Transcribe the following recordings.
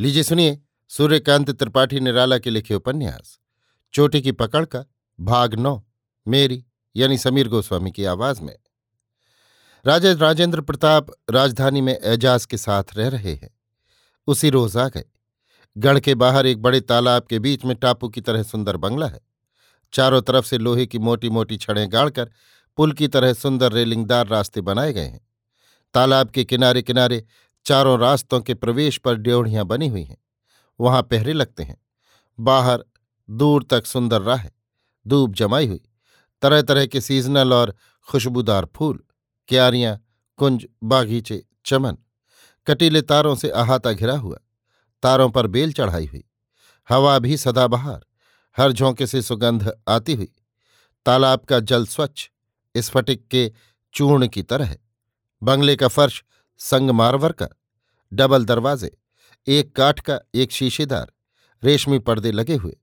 लीजिए सुनिए, सूर्यकांत त्रिपाठी निराला के लिखे उपन्यास। चोटी की पकड़ का भाग नौ, मेरी, यानी समीर गोस्वामी की आवाज़ में। राजा राजेंद्र प्रताप राजधानी में एजाज के साथ रह रहे हैं। उसी रोज आ गए। गढ़ के बाहर एक बड़े तालाब के बीच में टापू की तरह सुंदर बंगला है। चारों तरफ़ से लोहे की मोटी मोटी छड़ें गाड़कर पुल की तरह सुंदर रेलिंगदार रास्ते बनाए गए हैं। तालाब के किनारे किनारे चारों रास्तों के प्रवेश पर ड्योढ़ियाँ बनी हुई हैं। वहाँ पहरे लगते हैं। बाहर दूर तक सुंदर राह दूब जमाई हुई। तरह तरह के सीजनल और खुशबूदार फूल, क्यारियाँ, कुंज, बागीचे, चमन, कटीले तारों से अहाता घिरा हुआ। तारों पर बेल चढ़ाई हुई। हवा भी सदाबहार। हर झोंके से सुगंध आती हुई। तालाब का जल स्वच्छ, स्फटिक के चूर्ण की तरह बंगले का फर्श संगमारवर का डबल दरवाजे, एक काठ का एक शीशेदार, रेशमी पर्दे लगे हुए,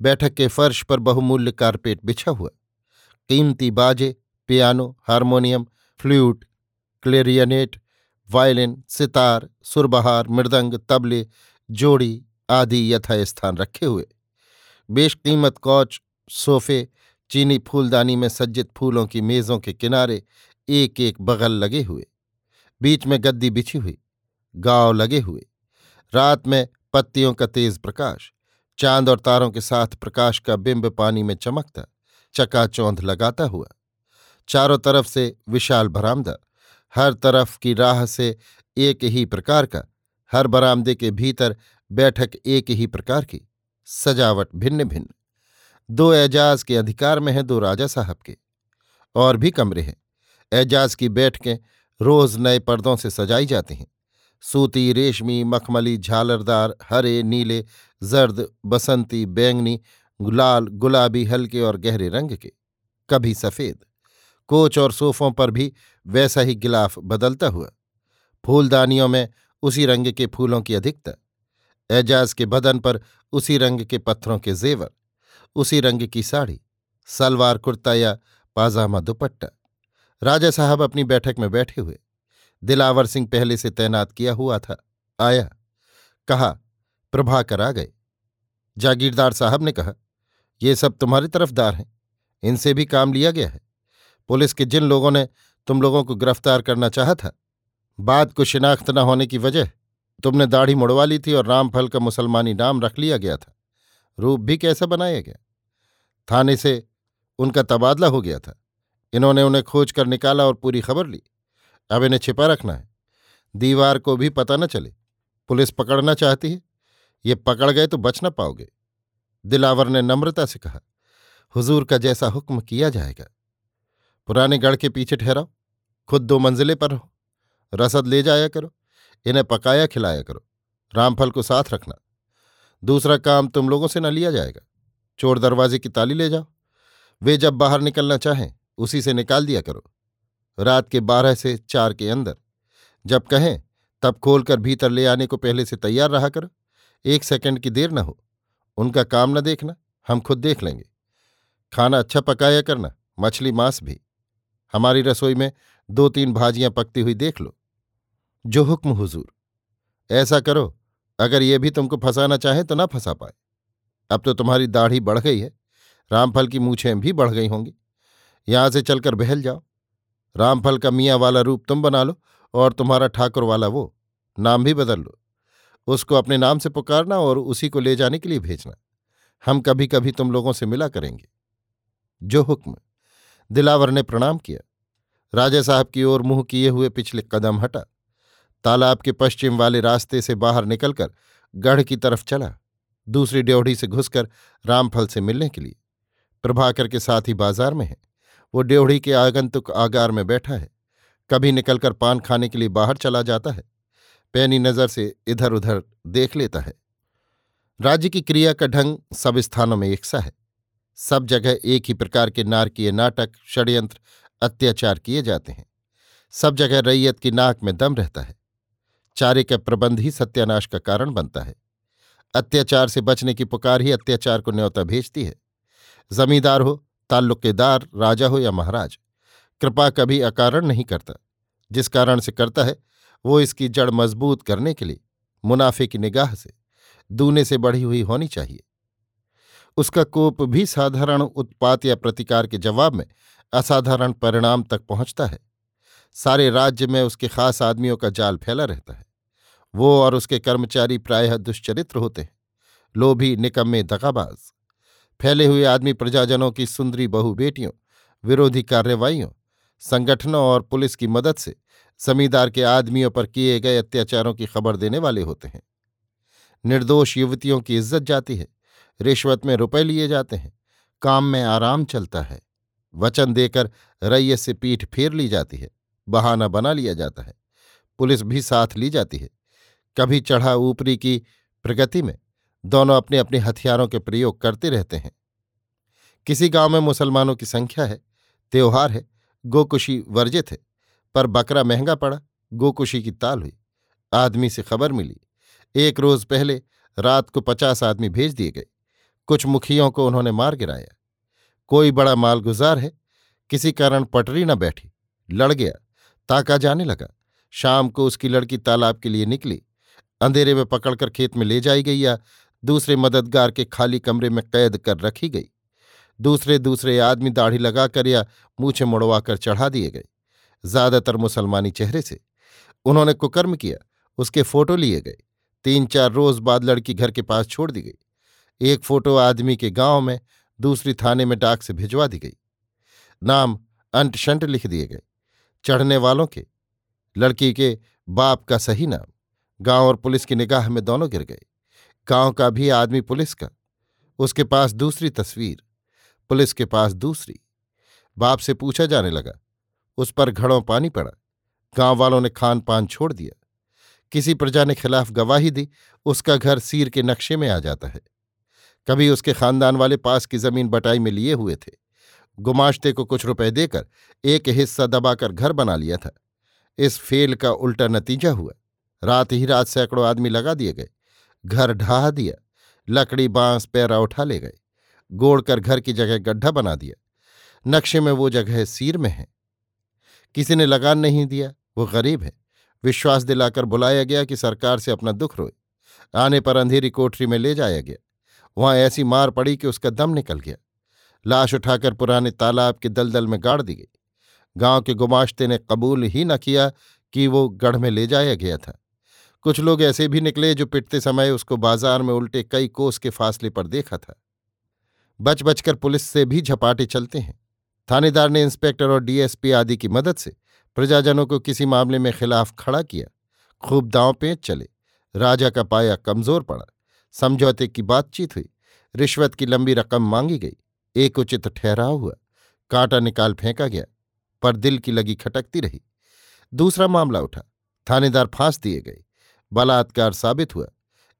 बैठक के फर्श पर बहुमूल्य कारपेट बिछा हुआ, कीमती बाजे, piano, harmonium, flute, clarinet, violin, sitar, surbahar, mridang, तबले, जोड़ी आदि यथास्थान रखे हुए बेशकीमत कौच, सोफे, चीनी फूलदानी में सज्जित फूलों की मेज़ों के किनारे एक एक बगल लगे हुए। बीच में गद्दी बिछी हुई, गाँव लगे हुए। रात में पत्तियों का तेज प्रकाश, चाँद और तारों के साथ प्रकाश का बिंब पानी में चमकता, चकाचौंध लगाता हुआ। चारों तरफ़ से विशाल बरामदा, हर तरफ़ की राह से एक ही प्रकार का, हर बरामदे के भीतर बैठक एक ही प्रकार की, सजावट भिन्न भिन्न दो एजाज के अधिकार में है दो राजा साहब के, और भी कमरे हैं। एजाज की बैठकें रोज नए पर्दों से सजाई जाती हैं। सूती, रेशमी, मखमली, झालरदार, हरे, नीले, जर्द, बसंती, बैंगनी, लाल, गुलाबी, हल्के और गहरे रंग के, कभी सफ़ेद। कोच और सोफों पर भी वैसा ही गिलाफ बदलता हुआ। फूलदानियों में उसी रंग के फूलों की अधिकता। एजाज के बदन पर उसी रंग के पत्थरों के जेवर। उसी रंग की साड़ी, सलवार कुर्ता या पाजामा दुपट्टा। राजा साहब अपनी बैठक में बैठे हुए। दिलावर सिंह पहले से तैनात किया हुआ था। आया। कहा, प्रभाकर आ गए। जागीरदार साहब ने कहा, ये सब तुम्हारी तरफदार हैं। इनसे भी काम लिया गया है। पुलिस के जिन लोगों ने तुम लोगों को गिरफ़्तार करना चाहा था बात को शिनाख्त न होने की वजह तुमने दाढ़ी मुड़वा ली थी और रामफल का मुसलमानी नाम रख लिया गया था। रूप भी कैसा बनाया गया? थाने से उनका तबादला हो गया था। इन्होंने उन्हें खोज कर निकाला और पूरी खबर ली। अब इन्हें छिपा रखना है। दीवार को भी पता न चले। पुलिस पकड़ना चाहती है। ये पकड़ गए तो बच न पाओगे। दिलावर ने नम्रता से कहा, हुजूर का जैसा हुक्म किया जाएगा। पुराने गढ़ के पीछे ठहराओ। खुद दो मंजिले पर रहो। रसद ले जाया करो। इन्हें पकाया खिलाया करो। रामफल को साथ रखना। दूसरा काम तुम लोगों से न लिया जाएगा। चोर दरवाजे की ताली ले जाओ। वे जब बाहर निकलना चाहें उसी से निकाल दिया करो। रात के बारह से चार के अंदर। जब कहें, तब खोलकर भीतर ले आने को पहले से तैयार रहा करो। एक सेकंड की देर न हो। उनका काम न देखना, हम खुद देख लेंगे। खाना अच्छा पकाया करना, मछली मांस भी। हमारी रसोई में दो तीन भाजियाँ पकती हुई देख लो। जो हुक्म, हुजूर। ऐसा करो, अगर ये भी तुमको फंसाना चाहे तो ना फंसा पाए। अब तो तुम्हारी दाढ़ी बढ़ गई है। रामफल की मूछें भी बढ़ गई होंगी। यहाँ से चलकर बहल जाओ। रामफल का मियाँ वाला रूप तुम बना लो और तुम्हारा ठाकुर वाला वो, नाम भी बदल लो। उसको अपने नाम से पुकारना और उसी को ले जाने के लिए भेजना। हम कभी कभी तुम लोगों से मिला करेंगे। जो हुक्म। दिलावर ने प्रणाम किया। राजा साहब की ओर मुँह किए हुए पिछले कदम हटा। तालाब के पश्चिम वाले रास्ते से बाहर निकलकर गढ़ की तरफ़ चला। दूसरी ड्योढ़ी से घुसकर रामफल से मिलने के लिए। प्रभाकर के साथ ही बाज़ार में है। वो ड्योढ़ी के आगंतुक आगार में बैठा है। कभी निकलकर पान खाने के लिए बाहर चला जाता है। पैनी नज़र से इधर उधर देख लेता है। राज्य की क्रिया का ढंग सब स्थानों में एक सा है। सब जगह एक ही प्रकार के नारकीय नाटक, षड्यंत्र, अत्याचार किए जाते हैं। सब जगह रैयत की नाक में दम रहता है। चारे का प्रबंध ही सत्यानाश का कारण बनता है। अत्याचार से बचने की पुकार ही अत्याचार को न्योता भेजती है। जमींदार हो ताल्लुकेदार राजा हो या महाराज, कृपा कभी अकारण नहीं करता। जिस कारण से करता है, वो इसकी जड़ मज़बूत करने के लिए, मुनाफे की निगाह से, दूने से बढ़ी हुई होनी चाहिए। उसका कोप भी साधारण उत्पात या प्रतिकार के जवाब में असाधारण परिणाम तक पहुँचता है। सारे राज्य में उसके खास आदमियों का जाल फैला रहता है। वो और उसके कर्मचारी प्रायः दुश्चरित्र होते हैं। लोभी निकम्मे दगाबाज। फैले हुए आदमी प्रजाजनों की सुंदरी बहु बेटियों, विरोधी कार्रवाइयों संगठनों और पुलिस की मदद से जमींदार के आदमियों पर किए गए अत्याचारों की खबर देने वाले होते हैं। निर्दोष युवतियों की इज़्ज़त जाती है, रिश्वत में रुपए लिए जाते हैं, काम में आराम चलता है, वचन देकर रैयत से पीठ फेर ली जाती है, बहाना बना लिया जाता है, पुलिस भी साथ ली जाती है, कभी चढ़ा ऊपरी की प्रगति में दोनों अपने अपने हथियारों के प्रयोग करते रहते हैं। किसी गाँव में मुसलमानों की संख्या है, त्योहार है, गोकुशी वर्जित है पर बकरा महँगा पड़ा, गोकुशी की ताल हुई, आदमी से खबर मिली। एक रोज पहले रात को पचास आदमी भेज दिए गए, कुछ मुखियों को उन्होंने मार गिराया। कोई बड़ा मालगुजार है, किसी कारण पटरी न बैठी, लड़ गया, ताका जाने लगा। शाम को उसकी लड़की तालाब के लिए निकली, अंधेरे में पकड़कर खेत में ले जाई गई या दूसरे मददगार के खाली कमरे में कैद कर रखी गई। दूसरे दूसरे आदमी दाढ़ी लगाकर या मूछे मुड़वाकर चढ़ा दिए गए, ज़्यादातर मुसलमानी चेहरे से। उन्होंने कुकर्म किया, उसके फ़ोटो लिए गए। तीन चार रोज बाद लड़की घर के पास छोड़ दी गई। एक फ़ोटो आदमी के गाँव में, दूसरी थाने में डाक से भिजवा दी गई। नाम अंट शंट लिख दिए गए, चढ़ने वालों के। लड़की के बाप का सही नाम, गाँव और पुलिस की निगाह में दोनों गिर गए। गाँव का भी आदमी पुलिस का। उसके पास दूसरी तस्वीर, पुलिस के पास दूसरी। बाप से पूछा जाने लगा। उस पर घड़ों पानी पड़ा। गाँव वालों ने खान पान छोड़ दिया। किसी प्रजा ने खिलाफ गवाही दी। उसका घर सीर के नक्शे में आ जाता है। कभी उसके खानदान वाले पास की ज़मीन बटाई में लिए हुए थे। गुमाश्ते को कुछ रुपए देकर एक हिस्सा दबाकर घर बना लिया था। इस फेल का उल्टा नतीजा हुआ। रात ही रात सैकड़ों आदमी लगा दिए गए। घर ढहा दिया। लकड़ी बाँस पैरा उठा ले गए। गोड़कर घर की जगह गड्ढा बना दिया। नक्शे में वो जगह सीर में है। किसी ने लगान नहीं दिया। वो गरीब है। विश्वास दिलाकर बुलाया गया कि सरकार से अपना दुख रोए। आने पर अंधेरी कोठरी में ले जाया गया। वहाँ ऐसी मार पड़ी कि उसका दम निकल गया। लाश उठाकर पुराने तालाब के दलदल में गाड़ दी गई। गाँव के गुमाश्ते ने कबूल ही न किया कि वो गढ़ में ले जाया गया था। कुछ लोग ऐसे भी निकले जो पिटते समय उसको बाज़ार में उल्टे कई कोस के फासले पर देखा था। बच बचकर पुलिस से भी झपाटे चलते हैं। थानेदार ने इंस्पेक्टर और डीएसपी आदि की मदद से प्रजाजनों को किसी मामले में खिलाफ खड़ा किया। खूब दांव पेंच चले। राजा का पाया कमज़ोर पड़ा। समझौते की बातचीत हुई। रिश्वत की लंबी रकम मांगी गई। एक उचित ठहराव हुआ। कांटा निकाल फेंका गया। पर दिल की लगी खटकती रही। दूसरा मामला उठा। थानेदार फांस दिए गए। बलात्कार साबित हुआ।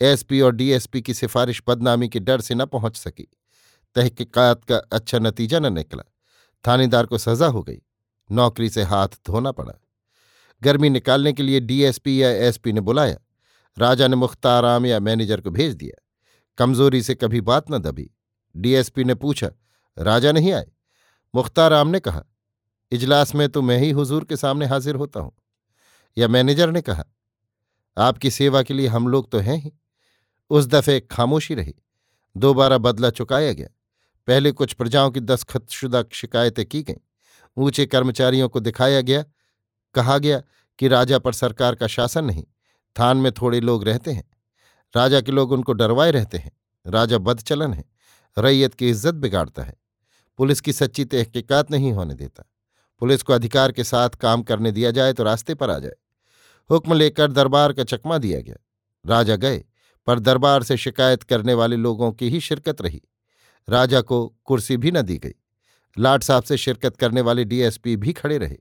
एसपी और डीएसपी की सिफारिश बदनामी के डर से न पहुँच सकी। तहकीकात का अच्छा नतीजा न निकला। थानेदार को सजा हो गई। नौकरी से हाथ धोना पड़ा। गर्मी निकालने के लिए डीएसपी या एसपी ने बुलाया। राजा ने मुख्ताराम या मैनेजर को भेज दिया। कमज़ोरी से कभी बात न दबी। डीएसपी ने पूछा, राजा नहीं आए? मुख्ताराम ने कहा, इजलास में तो मैं ही हुजूर के सामने हाजिर होता हूँ। या मैनेजर ने कहा आपकी सेवा के लिए हम लोग तो हैं ही। उस दफे खामोशी रही। दोबारा बदला चुकाया गया। पहले कुछ प्रजाओं की दस्खतशुदा शिकायतें की गईं। ऊँचे कर्मचारियों को दिखाया गया। कहा गया कि राजा पर सरकार का शासन नहीं, थान में थोड़े लोग रहते हैं। राजा के लोग उनको डरवाए रहते हैं। राजा बदचलन है। रैयत की इज़्ज़त बिगाड़ता है। पुलिस की सच्ची तहकीकात नहीं होने देता। पुलिस को अधिकार के साथ काम करने दिया जाए तो रास्ते पर आ जाए। हुक्म लेकर दरबार का चकमा दिया गया। राजा गए, पर दरबार से शिकायत करने वाले लोगों की ही शिरकत रही। राजा को कुर्सी भी न दी गई। लाट साहब से शिरकत करने वाले डीएसपी भी खड़े रहे।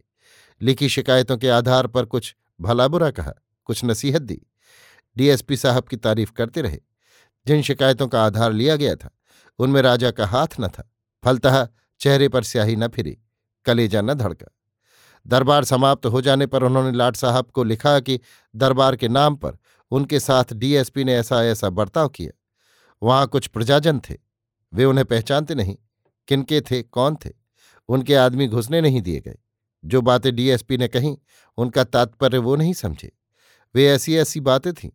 लिखी शिकायतों के आधार पर कुछ भला बुरा कहा, कुछ नसीहत दी। डीएसपी साहब की तारीफ़ करते रहे। जिन शिकायतों का आधार लिया गया था, उनमें राजा का हाथ न था। फलतः चेहरे पर स्याही न फिरी, कलेजा न धड़का। दरबार समाप्त हो जाने पर उन्होंने लाट साहब को लिखा कि दरबार के नाम पर उनके साथ डीएसपी ने ऐसा ऐसा बर्ताव किया। वहाँ कुछ प्रजाजन थे। वे उन्हें पहचानते नहीं। किनके थे? कौन थे? उनके आदमी घुसने नहीं दिए गए। जो बातें डीएसपी ने कहीं, उनका तात्पर्य वो नहीं समझे। वे ऐसी ऐसी बातें थीं।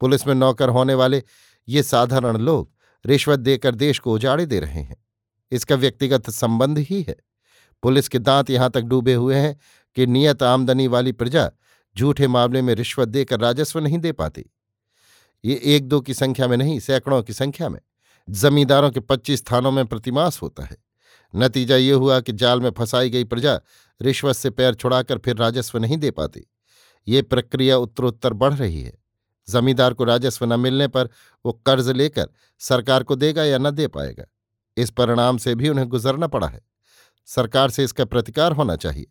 पुलिस में नौकर होने वाले ये साधारण लोग रिश्वत देकर देश को उजाड़े दे रहे हैं। इसका व्यक्तिगत संबंध ही है। पुलिस के दांत यहाँ तक डूबे हुए हैं कि नियत आमदनी वाली प्रजा झूठे मामले में रिश्वत देकर राजस्व नहीं दे पाती। ये एक दो की संख्या में नहीं, सैकड़ों की संख्या में। जमींदारों के पच्चीस थानों में प्रतिमास होता है। नतीजा ये हुआ कि जाल में फंसाई गई प्रजा रिश्वत से पैर छुड़ाकर फिर राजस्व नहीं दे पाती। ये प्रक्रिया उत्तरोत्तर बढ़ रही है। जमींदार को राजस्व न मिलने पर वो कर्ज लेकर सरकार को देगा या न दे पाएगा। इस परिणाम से भी उन्हें गुजरना पड़ा है। सरकार से इसका प्रतिकार होना चाहिए।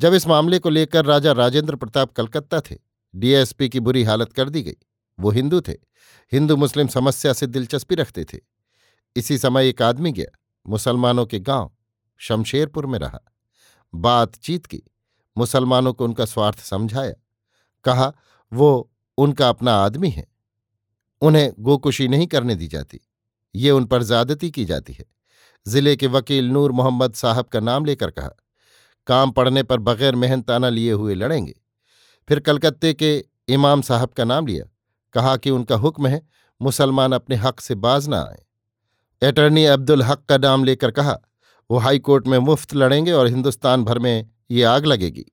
जब इस मामले को लेकर राजा राजेंद्र प्रताप कलकत्ता थे, डीएसपी की बुरी हालत कर दी गई। वो हिंदू थे। हिंदू मुस्लिम समस्या से दिलचस्पी रखते थे। इसी समय एक आदमी गया, मुसलमानों के गाँव, शमशेरपुर में रहा। बातचीत की, मुसलमानों को उनका स्वार्थ समझाया। कहा, वो उनका अपना आदमी है। उन्हें गोकुशी नहीं करने दी जाती। ये उन पर ज्यादती की जाती है। ज़िले के वकील नूर मोहम्मद साहब का नाम लेकर कहा, काम पड़ने पर बगैर मेहनताना लिए हुए लड़ेंगे। फिर कलकत्ते के इमाम साहब का नाम लिया, कहा कि उनका हुक्म है, मुसलमान अपने हक से बाज न आए। अटर्नी अब्दुल हक का नाम लेकर कहा, वो हाईकोर्ट में मुफ़्त लड़ेंगे और हिंदुस्तान भर में ये आग लगेगी।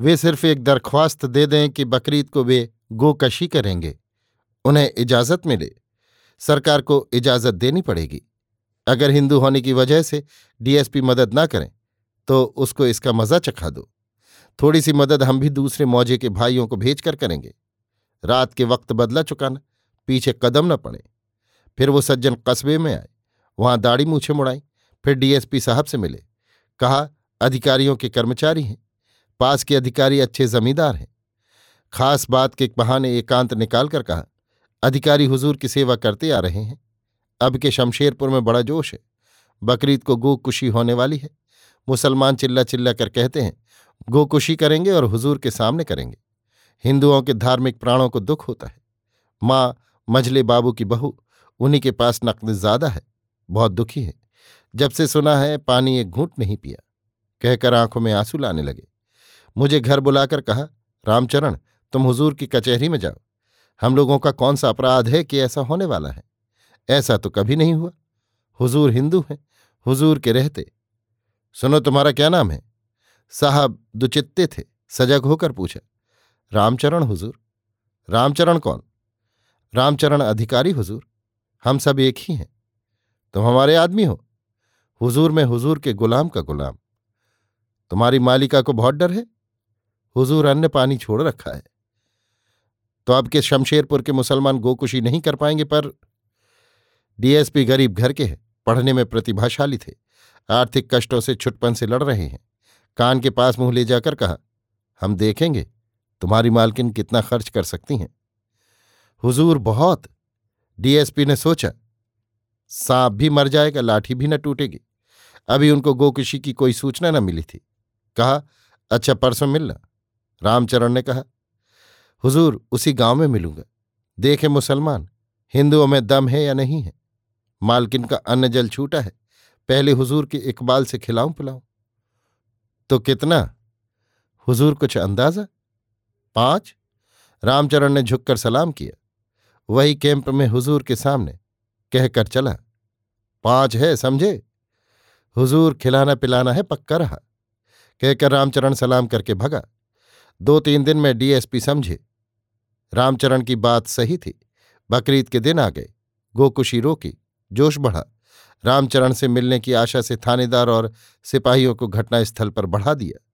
वे सिर्फ़ एक दरख्वास्त दे दें कि बकरीद को वे गोकशी करेंगे। उन्हें इजाज़त मिले। सरकार को इजाज़त देनी पड़ेगी। अगर हिंदू होने की वजह से डीएसपी मदद ना करें तो उसको इसका मज़ा चखा दो। थोड़ी सी मदद हम भी दूसरे मौजे के भाइयों को भेजकर करेंगे। रात के वक्त बदला चुकाना, पीछे कदम न पड़े। फिर वो सज्जन कस्बे में आए, वहाँ दाढ़ी मूछे मुड़ाई, फिर डीएसपी साहब से मिले। कहा, अधिकारियों के कर्मचारी हैं, पास के अधिकारी अच्छे जमींदार हैं। खास बात के बहाने एकांत निकालकर कहा, अधिकारी हुजूर की सेवा करते आ रहे हैं। अब के शमशेरपुर में बड़ा जोश है। बकरीद को गोकुशी होने वाली है। मुसलमान चिल्ला चिल्ला कर कहते हैं, गोकुशी करेंगे और हुजूर के सामने करेंगे। हिंदुओं के धार्मिक प्राणों को दुख होता है। माँ, मझले बाबू की बहू, उन्हीं के पास नकद ज़्यादा है, बहुत दुखी है। जब से सुना है, पानी एक घूंट नहीं पिया। कहकर आँखों में आँसू लाने लगे। मुझे घर बुलाकर कहा, रामचरण, तुम हुजूर की कचहरी में जाओ। हम लोगों का कौन सा अपराध है कि ऐसा होने वाला है? ऐसा तो कभी नहीं हुआ। हुजूर हिंदू हैं, हुजूर के रहते। सुनो तुम्हारा क्या नाम है? साहब दुचित्ते थे, सजग होकर पूछा। रामचरण हुजूर। रामचरण कौन? रामचरण अधिकारी हुजूर। हम सब एक ही हैं। तुम हमारे आदमी हो। हुजूर में हुजूर के गुलाम का गुलाम। तुम्हारी मालिका को बहुत डर है। हुजूर अन्न पानी छोड़ रखा है। तो अब शमशेरपुर के मुसलमान गोकुशी नहीं कर पाएँगे पर डीएसपी गरीब घर के हैं, पढ़ने में प्रतिभाशाली थे। आर्थिक कष्टों से छुटपन से लड़ रहे हैं। कान के पास मुँह ले जाकर कहा, हम देखेंगे, तुम्हारी मालकिन कितना खर्च कर सकती हैं। हुजूर, बहुत। डीएसपी ने सोचा, सांप भी मर जाएगा, लाठी भी न टूटेगी। अभी उनको गोकुशी की कोई सूचना न मिली थी। कहा अच्छा परसों मिलना। रामचरण ने कहा, हुजूर, उसी गाँव में मिलूँगा। देखे मुसलमान, हिंदुओं में दम है या नहीं है? मालकिन का अन्न जल छूटा है। पहले हुजूर के इकबाल से खिलाऊं पिलाऊं। तो कितना? हुजूर कुछ अंदाज़ा? पाँच? रामचरण ने झुककर सलाम किया। वही कैंप में हुजूर के सामने कहकर चला, पाँच है, समझे? हुजूर खिलाना पिलाना है, पक्का रहा। कहकर रामचरण सलाम करके भगा। दो तीन दिन में डीएसपी समझे। रामचरण की बात सही थी। बकरीद के दिन आ गए। गोकुशी रोकी। जोश बढ़ा। रामचरण से मिलने की आशा से थानेदार और सिपाहियों को घटनास्थल पर बढ़ा दिया।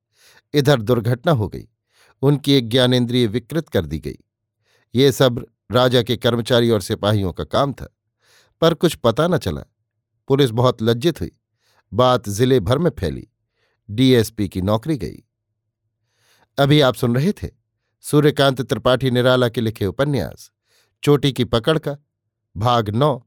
इधर दुर्घटना हो गई। उनकी एक ज्ञानेन्द्रिय विकृत कर दी गई। ये सब राजा के कर्मचारी और सिपाहियों का काम था, पर कुछ पता न चला। पुलिस बहुत लज्जित हुई। बात ज़िले भर में फैली। डीएसपी की नौकरी गई। अभी आप सुन रहे थे सूर्यकांत त्रिपाठी निराला के लिखे उपन्यास, चोटी की पकड़ का, भाग नौ।